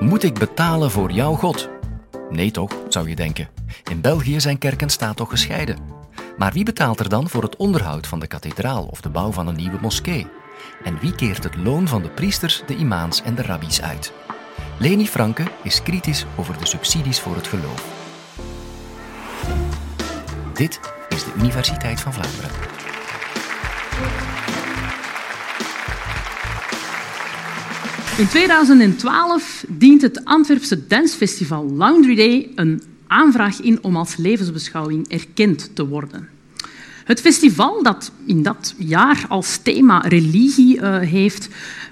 Moet ik betalen voor jouw God? Nee toch, zou je denken. In België zijn kerken staat toch gescheiden. Maar wie betaalt er dan voor het onderhoud van de kathedraal of de bouw van een nieuwe moskee? En wie keert het loon van de priesters, de imams en de rabbies uit? Leni Franke is kritisch over de subsidies voor het geloof. Dit is de Universiteit van Vlaanderen. In 2012 dient het Antwerpse dansfestival Laundry Day een aanvraag in om als levensbeschouwing erkend te worden. Het festival, dat in dat jaar als thema religie uh, heeft,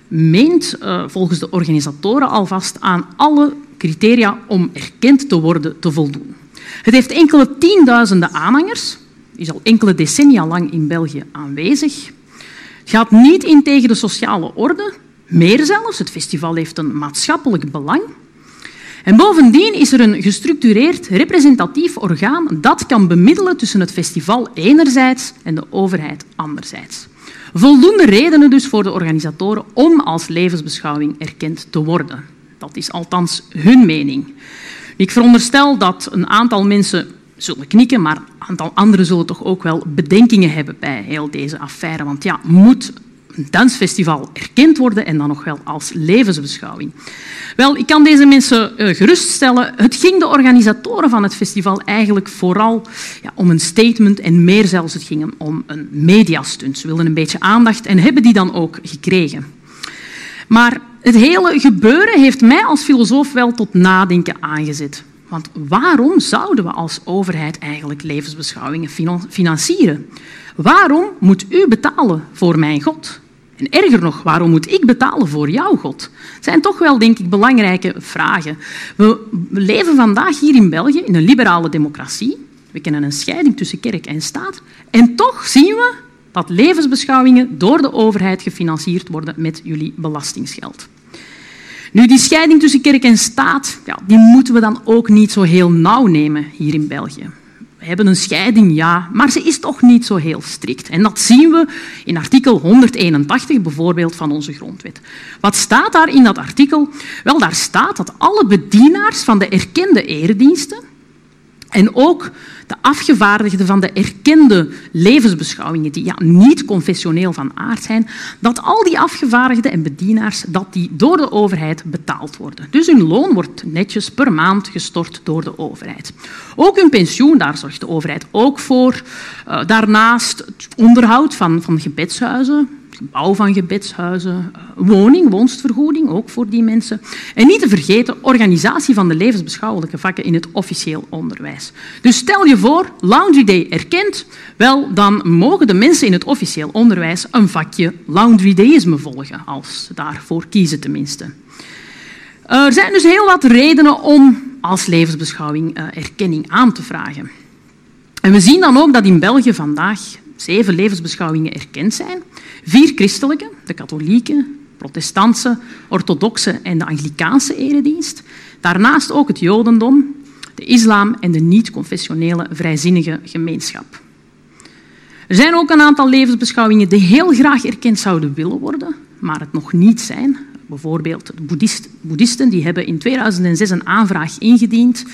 meent uh, volgens de organisatoren alvast aan alle criteria om erkend te worden te voldoen. Het heeft enkele tienduizenden aanhangers, is al enkele decennia lang in België aanwezig, gaat niet in tegen de sociale orde, meer zelfs, het festival heeft een maatschappelijk belang. En bovendien is er een gestructureerd representatief orgaan dat kan bemiddelen tussen het festival enerzijds en de overheid anderzijds. Voldoende redenen dus voor de organisatoren om als levensbeschouwing erkend te worden. Dat is althans hun mening. Ik veronderstel dat een aantal mensen zullen knikken, maar een aantal anderen zullen toch ook wel bedenkingen hebben bij heel deze affaire. Want ja, moet een dansfestival erkend worden en dan nog wel als levensbeschouwing. Wel, ik kan deze mensen uh, geruststellen. Het ging de organisatoren van het festival eigenlijk vooral ja, om een statement en meer zelfs, het ging om een mediastunt. Ze wilden een beetje aandacht en hebben die dan ook gekregen. Maar het hele gebeuren heeft mij als filosoof wel tot nadenken aangezet. Want waarom zouden we als overheid eigenlijk levensbeschouwingen financieren? Waarom moet u betalen voor mijn God? En erger nog, waarom moet ik betalen voor jouw God? Het zijn toch wel, denk ik, belangrijke vragen. We leven vandaag hier in België in een liberale democratie. We kennen een scheiding tussen kerk en staat. En toch zien we dat levensbeschouwingen door de overheid gefinancierd worden met jullie belastingsgeld. Nu, die scheiding tussen kerk en staat, ja, die moeten we dan ook niet zo heel nauw nemen hier in België. Hebben een scheiding, ja, maar ze is toch niet zo heel strikt. En dat zien we in artikel 181 bijvoorbeeld van onze grondwet. Wat staat daar in dat artikel? Wel, daar staat dat alle bedienaars van de erkende erediensten en ook de afgevaardigden van de erkende levensbeschouwingen, die ja, niet confessioneel van aard zijn, dat al die afgevaardigden en bedienaars dat die door de overheid betaald worden. Dus hun loon wordt netjes per maand gestort door de overheid. Ook hun pensioen, daar zorgt de overheid ook voor. Uh, daarnaast het onderhoud van, van gebedshuizen, bouw van gebedshuizen, eh, woning, woonstvergoeding, ook voor die mensen. En niet te vergeten, organisatie van de levensbeschouwelijke vakken in het officieel onderwijs. Dus stel je voor, Laundry Day erkend, wel, dan mogen de mensen in het officieel onderwijs een vakje Laundry Dayisme volgen, als ze daarvoor kiezen tenminste. Er zijn dus heel wat redenen om als levensbeschouwing eh, erkenning aan te vragen. En we zien dan ook dat in België vandaag zeven levensbeschouwingen erkend zijn. Vier christelijke, de katholieke, protestantse, orthodoxe en de Anglikaanse eredienst. Daarnaast ook het jodendom, de islam en de niet-confessionele vrijzinnige gemeenschap. Er zijn ook een aantal levensbeschouwingen die heel graag erkend zouden willen worden, maar het nog niet zijn. Bijvoorbeeld de boeddhisten die hebben in 2006 een aanvraag ingediend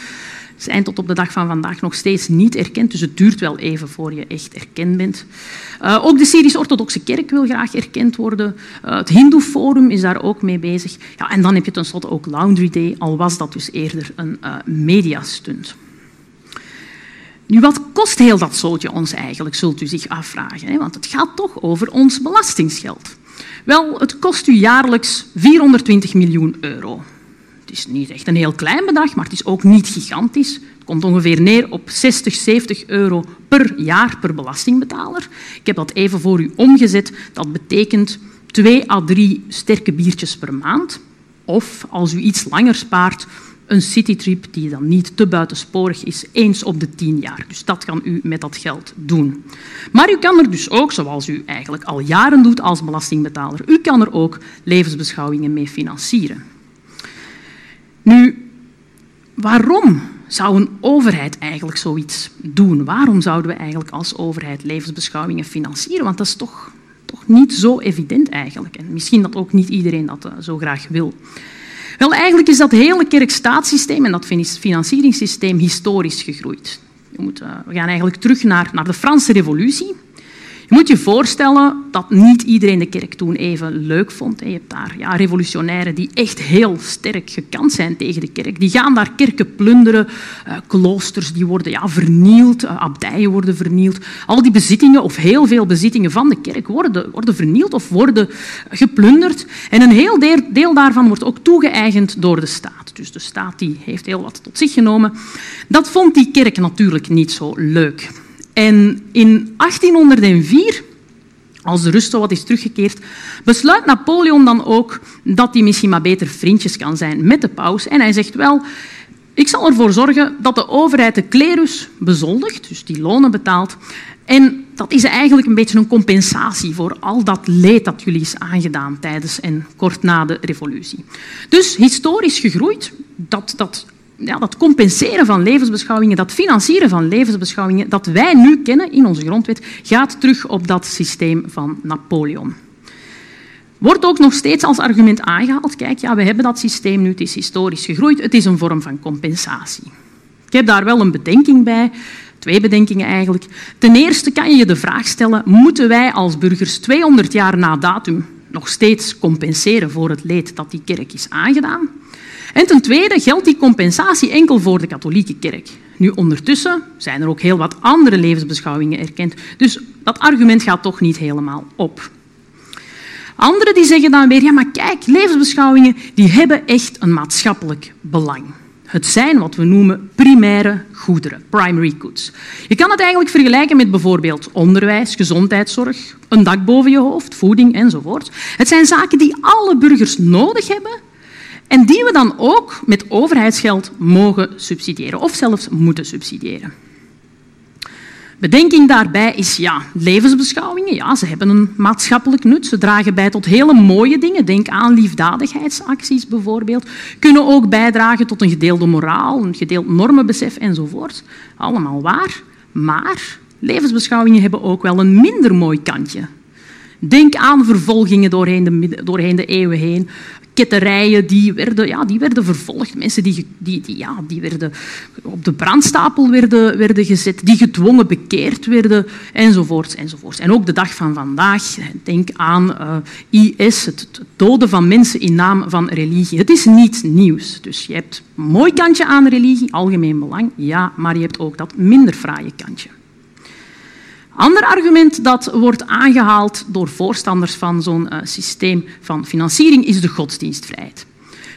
zijn tot op de dag van vandaag nog steeds niet erkend. Dus het duurt wel even voor je echt erkend bent. Uh, ook de Syrisch-Orthodoxe Kerk wil graag erkend worden. Uh, het Hindoe-forum is daar ook mee bezig. Ja, en dan heb je tenslotte ook Laundry Day, al was dat dus eerder een uh, mediastunt. Nu, wat kost heel dat zootje ons eigenlijk, zult u zich afvragen. Hè? Want het gaat toch over ons belastingsgeld. Wel, het kost u jaarlijks 420 miljoen euro. Het is niet echt een heel klein bedrag, maar het is ook niet gigantisch. Het komt ongeveer neer op 60, 70 euro per jaar per belastingbetaler. Ik heb dat even voor u omgezet. Dat betekent twee à drie sterke biertjes per maand. Of als u iets langer spaart, een citytrip die dan niet te buitensporig is, eens op de tien jaar. Dus dat kan u met dat geld doen. Maar u kan er dus ook, zoals u eigenlijk al jaren doet als belastingbetaler, u kan er ook levensbeschouwingen mee financieren. Nu, waarom zou een overheid eigenlijk zoiets doen? Waarom zouden we eigenlijk als overheid levensbeschouwingen financieren? Want dat is toch, toch niet zo evident eigenlijk. En misschien dat ook niet iedereen dat uh, zo graag wil. Wel, eigenlijk is dat hele kerkstaatssysteem en dat financieringssysteem historisch gegroeid. Uh, we gaan eigenlijk terug naar, naar de Franse Revolutie. Je moet je voorstellen dat niet iedereen de kerk toen even leuk vond. Je hebt daar ja, revolutionairen die echt heel sterk gekant zijn tegen de kerk. Die gaan daar kerken plunderen, uh, kloosters die worden ja, vernield, uh, abdijen worden vernield. Al die bezittingen, of heel veel bezittingen van de kerk, worden, worden vernield of worden geplunderd. En een heel deel, deel daarvan wordt ook toegeëigend door de staat. Dus de staat die heeft heel wat tot zich genomen. Dat vond die kerk natuurlijk niet zo leuk. En in 1804, als de rust wat is teruggekeerd, besluit Napoleon dan ook dat hij misschien maar beter vriendjes kan zijn met de paus. En hij zegt wel, ik zal ervoor zorgen dat de overheid de klerus bezoldigt, dus die lonen betaalt. En dat is eigenlijk een beetje een compensatie voor al dat leed dat jullie is aangedaan tijdens en kort na de revolutie. Dus historisch gegroeid, dat, dat ja, dat compenseren van levensbeschouwingen, dat financieren van levensbeschouwingen dat wij nu kennen in onze grondwet, gaat terug op dat systeem van Napoleon. Wordt ook nog steeds als argument aangehaald, kijk, ja, we hebben dat systeem nu, het is historisch gegroeid, het is een vorm van compensatie. Ik heb daar wel een bedenking bij, twee bedenkingen eigenlijk. Ten eerste kan je je de vraag stellen, moeten wij als burgers 200 jaar na datum nog steeds compenseren voor het leed dat die kerk is aangedaan? En ten tweede geldt die compensatie enkel voor de katholieke kerk. Nu, ondertussen zijn er ook heel wat andere levensbeschouwingen erkend, dus dat argument gaat toch niet helemaal op. Anderen die zeggen dan weer, ja maar kijk, levensbeschouwingen die hebben echt een maatschappelijk belang. Het zijn wat we noemen primaire goederen, primary goods. Je kan het eigenlijk vergelijken met bijvoorbeeld onderwijs, gezondheidszorg, een dak boven je hoofd, voeding enzovoort. Het zijn zaken die alle burgers nodig hebben en die we dan ook met overheidsgeld mogen subsidiëren of zelfs moeten subsidiëren. Bedenking daarbij is ja, levensbeschouwingen. Ja, ze hebben een maatschappelijk nut. Ze dragen bij tot hele mooie dingen. Denk aan liefdadigheidsacties bijvoorbeeld. Kunnen ook bijdragen tot een gedeelde moraal, een gedeeld normenbesef enzovoort. Allemaal waar. Maar levensbeschouwingen hebben ook wel een minder mooi kantje. Denk aan vervolgingen doorheen de, doorheen de eeuwen heen ketterijen die werden, ja, die werden vervolgd. Mensen die, die, die, ja, die werden op de brandstapel werden, werden gezet, die gedwongen bekeerd werden, enzovoorts, enzovoorts. En ook de dag van vandaag, denk aan eh, IS, het, doden van mensen in naam van religie. Het is niets nieuws. Dus je hebt een mooi kantje aan religie, algemeen belang, ja, maar je hebt ook dat minder fraaie kantje. Ander argument dat wordt aangehaald door voorstanders van zo'n uh, systeem van financiering is de godsdienstvrijheid.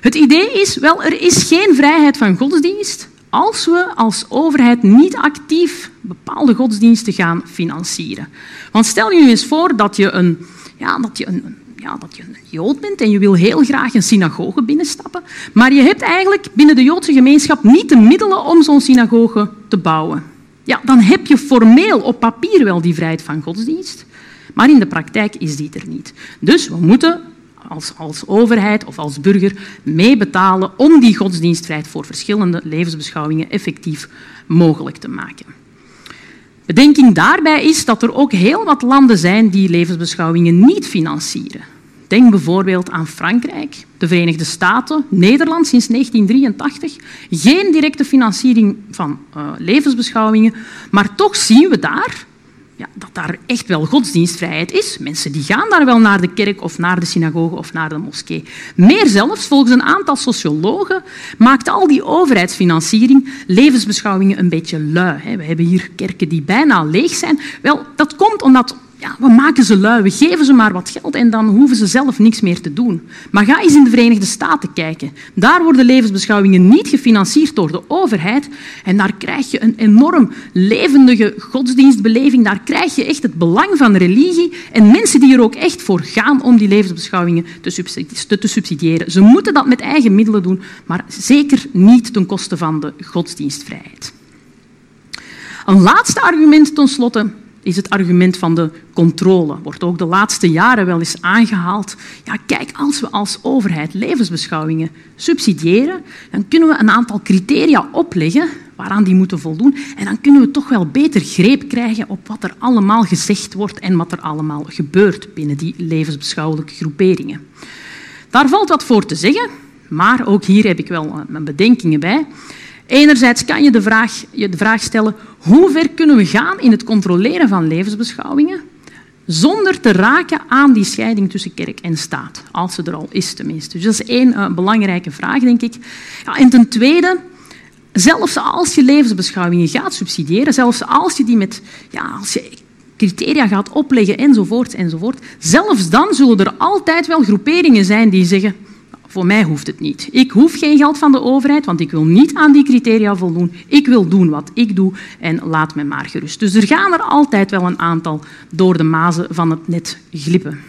Het idee is, wel, er is geen vrijheid van godsdienst als we als overheid niet actief bepaalde godsdiensten gaan financieren. Want stel je nu eens voor dat je een, ja, dat je een, ja, dat je een Jood bent en je wil heel graag een synagoge binnenstappen, maar je hebt eigenlijk binnen de Joodse gemeenschap niet de middelen om zo'n synagoge te bouwen ja, dan heb je formeel op papier wel die vrijheid van godsdienst, maar in de praktijk is die er niet. Dus we moeten als, als overheid of als burger meebetalen om die godsdienstvrijheid voor verschillende levensbeschouwingen effectief mogelijk te maken. Bedenking daarbij is dat er ook heel wat landen zijn die levensbeschouwingen niet financieren. Denk bijvoorbeeld aan Frankrijk, de Verenigde Staten, Nederland sinds 1983. Geen directe financiering van uh, levensbeschouwingen, maar toch zien we daar ja, dat daar echt wel godsdienstvrijheid is. Mensen die gaan daar wel naar de kerk of naar de synagoge of naar de moskee. Meer zelfs, volgens een aantal sociologen, maakt al die overheidsfinanciering levensbeschouwingen een beetje lui. We hebben hier kerken die bijna leeg zijn. Wel, dat komt omdat ja, we maken ze lui, we geven ze maar wat geld en dan hoeven ze zelf niks meer te doen. Maar ga eens in de Verenigde Staten kijken. Daar worden levensbeschouwingen niet gefinancierd door de overheid en daar krijg je een enorm levendige godsdienstbeleving. Daar krijg je echt het belang van religie en mensen die er ook echt voor gaan om die levensbeschouwingen te subsidiëren. Ze moeten dat met eigen middelen doen, maar zeker niet ten koste van de godsdienstvrijheid. Een laatste argument ten slotte is het argument van de controle. Wordt ook de laatste jaren wel eens aangehaald. Ja, kijk, als we als overheid levensbeschouwingen subsidiëren, dan kunnen we een aantal criteria opleggen waaraan die moeten voldoen. En dan kunnen we toch wel beter greep krijgen op wat er allemaal gezegd wordt en wat er allemaal gebeurt binnen die levensbeschouwelijke groeperingen. Daar valt wat voor te zeggen. Maar ook hier heb ik wel mijn bedenkingen bij. Enerzijds kan je de vraag, je de vraag stellen hoe ver kunnen we gaan in het controleren van levensbeschouwingen zonder te raken aan die scheiding tussen kerk en staat, als ze er al is tenminste. Dus dat is één uh, belangrijke vraag, denk ik. Ja, en ten tweede, zelfs als je levensbeschouwingen gaat subsidiëren, zelfs als je die met, ja, als je criteria gaat opleggen enzovoort, enzovoort, zelfs dan zullen er altijd wel groeperingen zijn die zeggen voor mij hoeft het niet. Ik hoef geen geld van de overheid, want ik wil niet aan die criteria voldoen. Ik wil doen wat ik doe en laat me maar gerust. Dus er gaan er altijd wel een aantal door de mazen van het net glippen.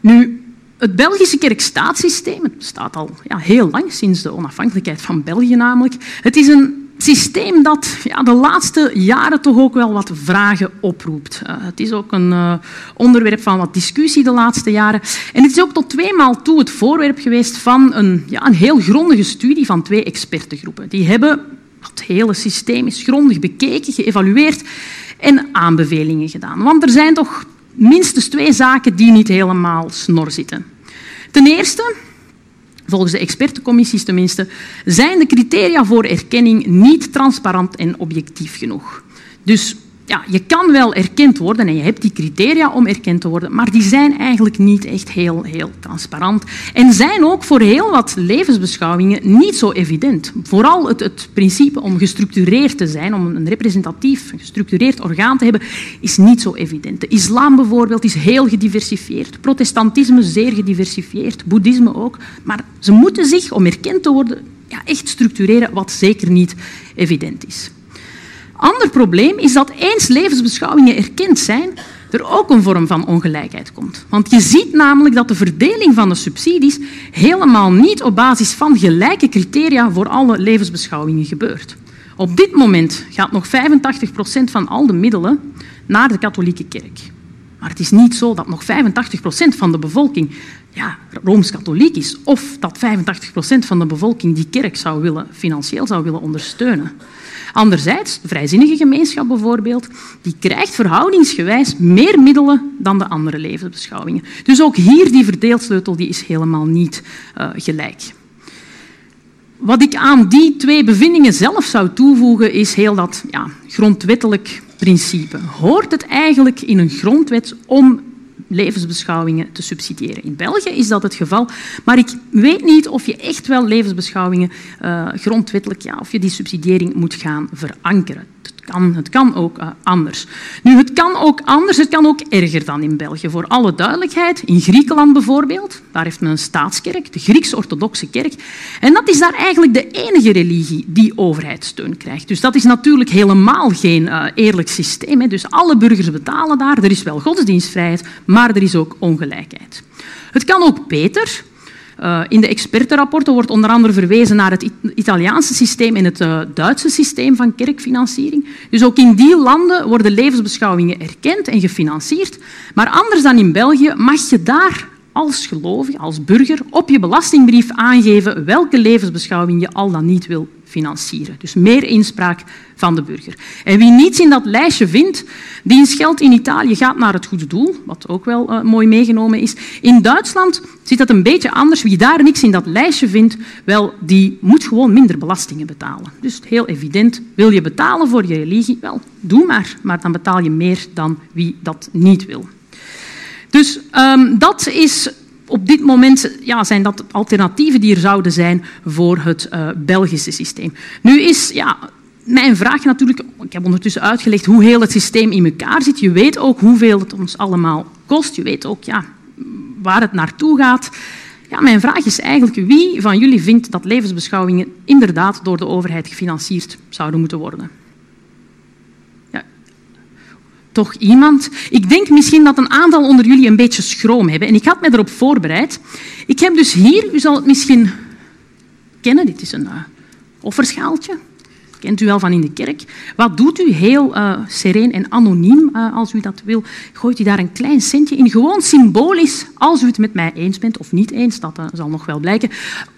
Nu, het Belgische kerkstaatssysteem, het bestaat al ja, heel lang, sinds de onafhankelijkheid van België namelijk. Het is een systeem dat ja, de laatste jaren toch ook wel wat vragen oproept. Uh, het is ook een uh, onderwerp van wat discussie de laatste jaren. En het is ook tot tweemaal toe het voorwerp geweest van een, ja, een heel grondige studie van twee expertengroepen. Die hebben het hele systeem is grondig bekeken, geëvalueerd en aanbevelingen gedaan. Want er zijn toch minstens twee zaken die niet helemaal snor zitten. Ten eerste, volgens de expertencommissies tenminste, zijn de criteria voor erkenning niet transparant en objectief genoeg. Dus ja, je kan wel erkend worden en je hebt die criteria om erkend te worden, maar die zijn eigenlijk niet echt heel, heel transparant. En zijn ook voor heel wat levensbeschouwingen niet zo evident. Vooral het, het principe om gestructureerd te zijn, om een representatief, gestructureerd orgaan te hebben, is niet zo evident. De islam bijvoorbeeld is heel gediversifieerd, protestantisme zeer gediversifieerd, boeddhisme ook, maar ze moeten zich, om erkend te worden, ja, echt structureren, wat zeker niet evident is ander probleem is dat eens levensbeschouwingen erkend zijn, er ook een vorm van ongelijkheid komt. Want je ziet namelijk dat de verdeling van de subsidies helemaal niet op basis van gelijke criteria voor alle levensbeschouwingen gebeurt. Op dit moment gaat nog 85 procent van al de middelen naar de katholieke kerk. Maar het is niet zo dat nog 85 procent van de bevolking ja, rooms-katholiek is of dat 85 procent van de bevolking die kerk zou willen, financieel zou willen ondersteunen. Anderzijds, de vrijzinnige gemeenschap bijvoorbeeld, die krijgt verhoudingsgewijs meer middelen dan de andere levensbeschouwingen. Dus ook hier die verdeelsleutel die is helemaal niet uh, gelijk. Wat ik aan die twee bevindingen zelf zou toevoegen, is heel dat ja, grondwettelijk principe. Hoort het eigenlijk in een grondwet om levensbeschouwingen te subsidiëren. In België is dat het geval, maar ik weet niet of je echt wel levensbeschouwingen uh, grondwettelijk, ja, of je die subsidiëring moet gaan verankeren het kan ook uh, anders. Nu, het kan ook anders, het kan ook erger dan in België. Voor alle duidelijkheid, in Griekenland bijvoorbeeld, daar heeft men een staatskerk, de Grieks-orthodoxe kerk. En dat is daar eigenlijk de enige religie die overheidssteun krijgt. Dus dat is natuurlijk helemaal geen uh, eerlijk systeem. Hè. Dus alle burgers betalen daar, er is wel godsdienstvrijheid, maar er is ook ongelijkheid. Het kan ook beter. Uh, in de expertenrapporten wordt onder andere verwezen naar het Italiaanse systeem en het uh, Duitse systeem van kerkfinanciering. Dus ook in die landen worden levensbeschouwingen erkend en gefinancierd. Maar anders dan in België mag je daar als gelovige, als burger, op je belastingbrief aangeven welke levensbeschouwing je al dan niet wil financieren. Dus meer inspraak van de burger. En wie niets in dat lijstje vindt, diens geld in Italië gaat naar het goede doel, wat ook wel uh, mooi meegenomen is. In Duitsland zit dat een beetje anders. Wie daar niks in dat lijstje vindt, wel, die moet gewoon minder belastingen betalen. Dus heel evident, wil je betalen voor je religie? Wel, doe maar, maar dan betaal je meer dan wie dat niet wil. Dus um, dat is op dit moment ja, zijn dat alternatieven die er zouden zijn voor het uh, Belgische systeem. Nu is ja, mijn vraag natuurlijk, ik heb ondertussen uitgelegd hoe heel het systeem in elkaar zit. Je weet ook hoeveel het ons allemaal kost. Je weet ook ja, waar het naartoe gaat. Ja, mijn vraag is eigenlijk wie van jullie vindt dat levensbeschouwingen inderdaad door de overheid gefinancierd zouden moeten worden? Toch iemand. Ik denk misschien dat een aantal onder jullie een beetje schroom hebben. En ik had me erop voorbereid. Ik heb dus hier, u zal het misschien kennen, dit is een uh, offerschaaltje kent u wel van in de kerk. Wat doet u heel uh, sereen en anoniem, uh, als u dat wil? Gooit u daar een klein centje in, gewoon symbolisch, als u het met mij eens bent of niet eens, dat uh, zal nog wel blijken,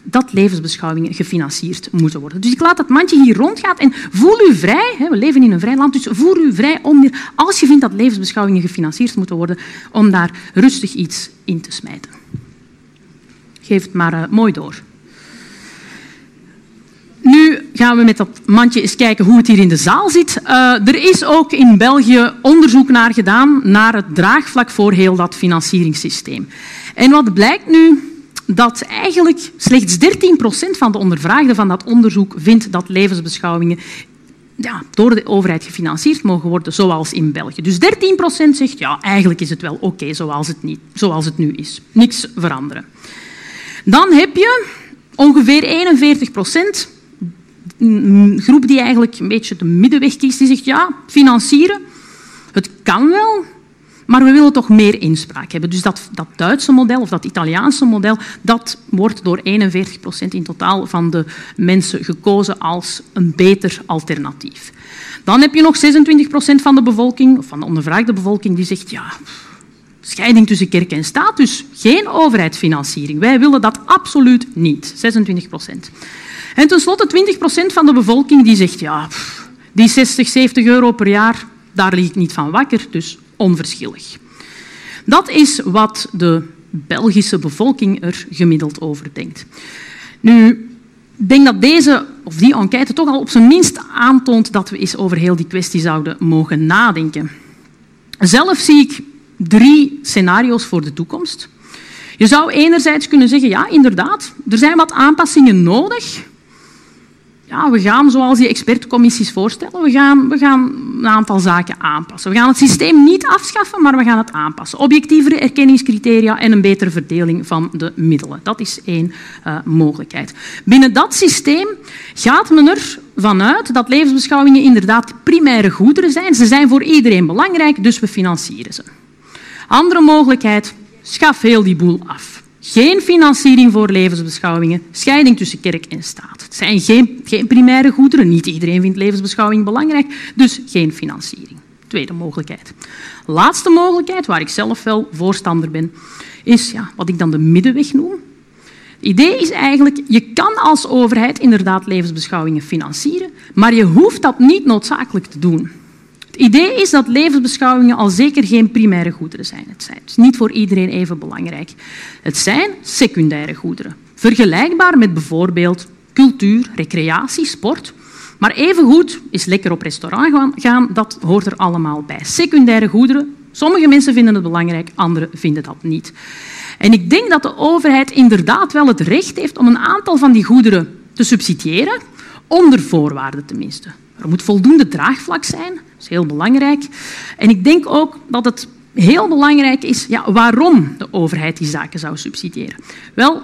dat levensbeschouwingen gefinancierd moeten worden. Dus ik laat dat mandje hier rondgaan en voel u vrij, hè, we leven in een vrij land, dus voel u vrij om, als je vindt dat levensbeschouwingen gefinancierd moeten worden, om daar rustig iets in te smijten. geef het maar mooi door. Nu gaan we met dat mandje eens kijken hoe het hier in de zaal zit. Uh, er is ook in België onderzoek naar gedaan naar het draagvlak voor heel dat financieringssysteem. En wat blijkt nu? Dat eigenlijk slechts 13% van de ondervraagden van dat onderzoek vindt dat levensbeschouwingen ja, door de overheid gefinancierd mogen worden, zoals in België. Dus 13% zegt, ja, eigenlijk is het wel oké zoals, het zoals het nu is. Niks veranderen. Dan heb je ongeveer 41% een groep die eigenlijk een beetje de middenweg kiest, die zegt, ja, financieren, het kan wel, maar we willen toch meer inspraak hebben. Dus dat, dat Duitse model of dat Italiaanse model, dat wordt door 41 procent in totaal van de mensen gekozen als een beter alternatief. Dan heb je nog 26 procent van de bevolking, of van de ondervraagde bevolking, die zegt ja, scheiding tussen kerk en staat, dus geen overheidsfinanciering. Wij willen dat absoluut niet. 26 procent. En tenslotte 20 procent van de bevolking die zegt ja, die 60, 70 euro per jaar, daar lig ik niet van wakker, dus onverschillig. Dat is wat de Belgische bevolking er gemiddeld over denkt. Nu, ik denk dat deze of die enquête toch al op zijn minst aantoont dat we eens over heel die kwestie zouden mogen nadenken. Zelf zie ik drie scenario's voor de toekomst. Je zou enerzijds kunnen zeggen, ja, inderdaad, er zijn wat aanpassingen nodig, ja, we gaan, zoals die expertcommissies voorstellen, we gaan, we gaan een aantal zaken aanpassen. We gaan het systeem niet afschaffen, maar we gaan het aanpassen. Objectievere erkenningscriteria en een betere verdeling van de middelen. Dat is één uh, mogelijkheid. Binnen dat systeem gaat men ervan uit dat levensbeschouwingen inderdaad primaire goederen zijn. Ze zijn voor iedereen belangrijk, dus we financieren ze. Andere mogelijkheid, schaf heel die boel af. Geen financiering voor levensbeschouwingen, scheiding tussen kerk en staat. Het zijn geen, geen primaire goederen, niet iedereen vindt levensbeschouwing belangrijk, dus geen financiering. Tweede mogelijkheid. Laatste mogelijkheid, waar ik zelf wel voorstander ben, is ja, wat ik dan de middenweg noem. Het idee is eigenlijk, je kan als overheid inderdaad levensbeschouwingen financieren, maar je hoeft dat niet noodzakelijk te doen. Idee is dat levensbeschouwingen al zeker geen primaire goederen zijn. Het zijn dus niet voor iedereen even belangrijk. Het zijn secundaire goederen. Vergelijkbaar met bijvoorbeeld cultuur, recreatie, sport. Maar evengoed is lekker op restaurant gaan, dat hoort er allemaal bij. Secundaire goederen, sommige mensen vinden het belangrijk, anderen vinden dat niet. En ik denk dat de overheid inderdaad wel het recht heeft om een aantal van die goederen te subsidiëren, onder voorwaarden tenminste. Er moet voldoende draagvlak zijn, dat is heel belangrijk. En ik denk ook dat het heel belangrijk is ja, waarom de overheid die zaken zou subsidiëren. Wel,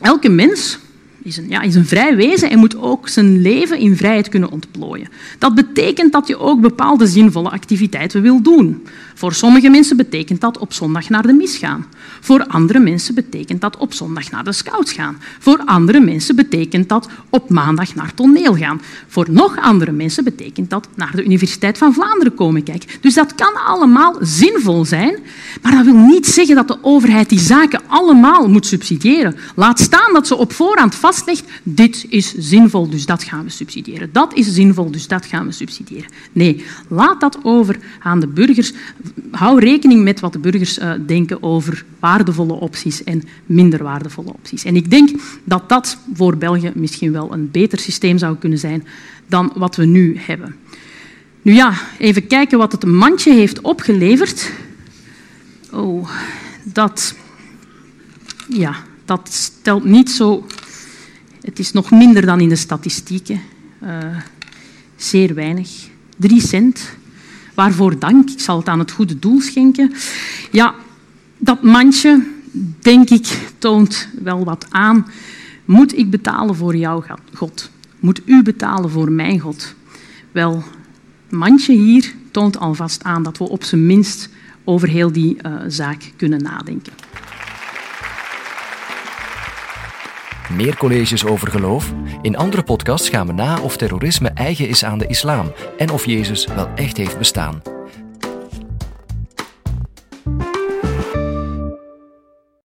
elke mens is een, ja, is een vrij wezen en moet ook zijn leven in vrijheid kunnen ontplooien. Dat betekent dat je ook bepaalde zinvolle activiteiten wil doen. Voor sommige mensen betekent dat op zondag naar de mis gaan. Voor andere mensen betekent dat op zondag naar de scouts gaan. Voor andere mensen betekent dat op maandag naar toneel gaan. Voor nog andere mensen betekent dat naar de Universiteit van Vlaanderen komen kijken. Dus dat kan allemaal zinvol zijn, maar dat wil niet zeggen dat de overheid die zaken allemaal moet subsidiëren. Laat staan dat ze op voorhand dit is zinvol, dus dat gaan we subsidiëren. Dat is zinvol, dus dat gaan we subsidiëren. Nee, laat dat over aan de burgers hou rekening met wat de burgers uh, denken over waardevolle opties en minder waardevolle opties. En ik denk dat dat voor België misschien wel een beter systeem zou kunnen zijn dan wat we nu hebben. Nu ja, even kijken wat het mandje heeft opgeleverd. Oh, dat, ja, dat stelt niet zo... Het is nog minder dan in de statistieken. Uh, zeer weinig. Drie cent Waarvoor dank? Ik zal het aan het goede doel schenken. Ja, dat mandje, denk ik, toont wel wat aan. Moet ik betalen voor jouw God? Moet u betalen voor mijn God? Wel, mandje hier toont alvast aan dat we op zijn minst over heel die uh, zaak kunnen nadenken. Meer colleges over geloof? In andere podcasts gaan we na of terrorisme eigen is aan de islam en of Jezus wel echt heeft bestaan.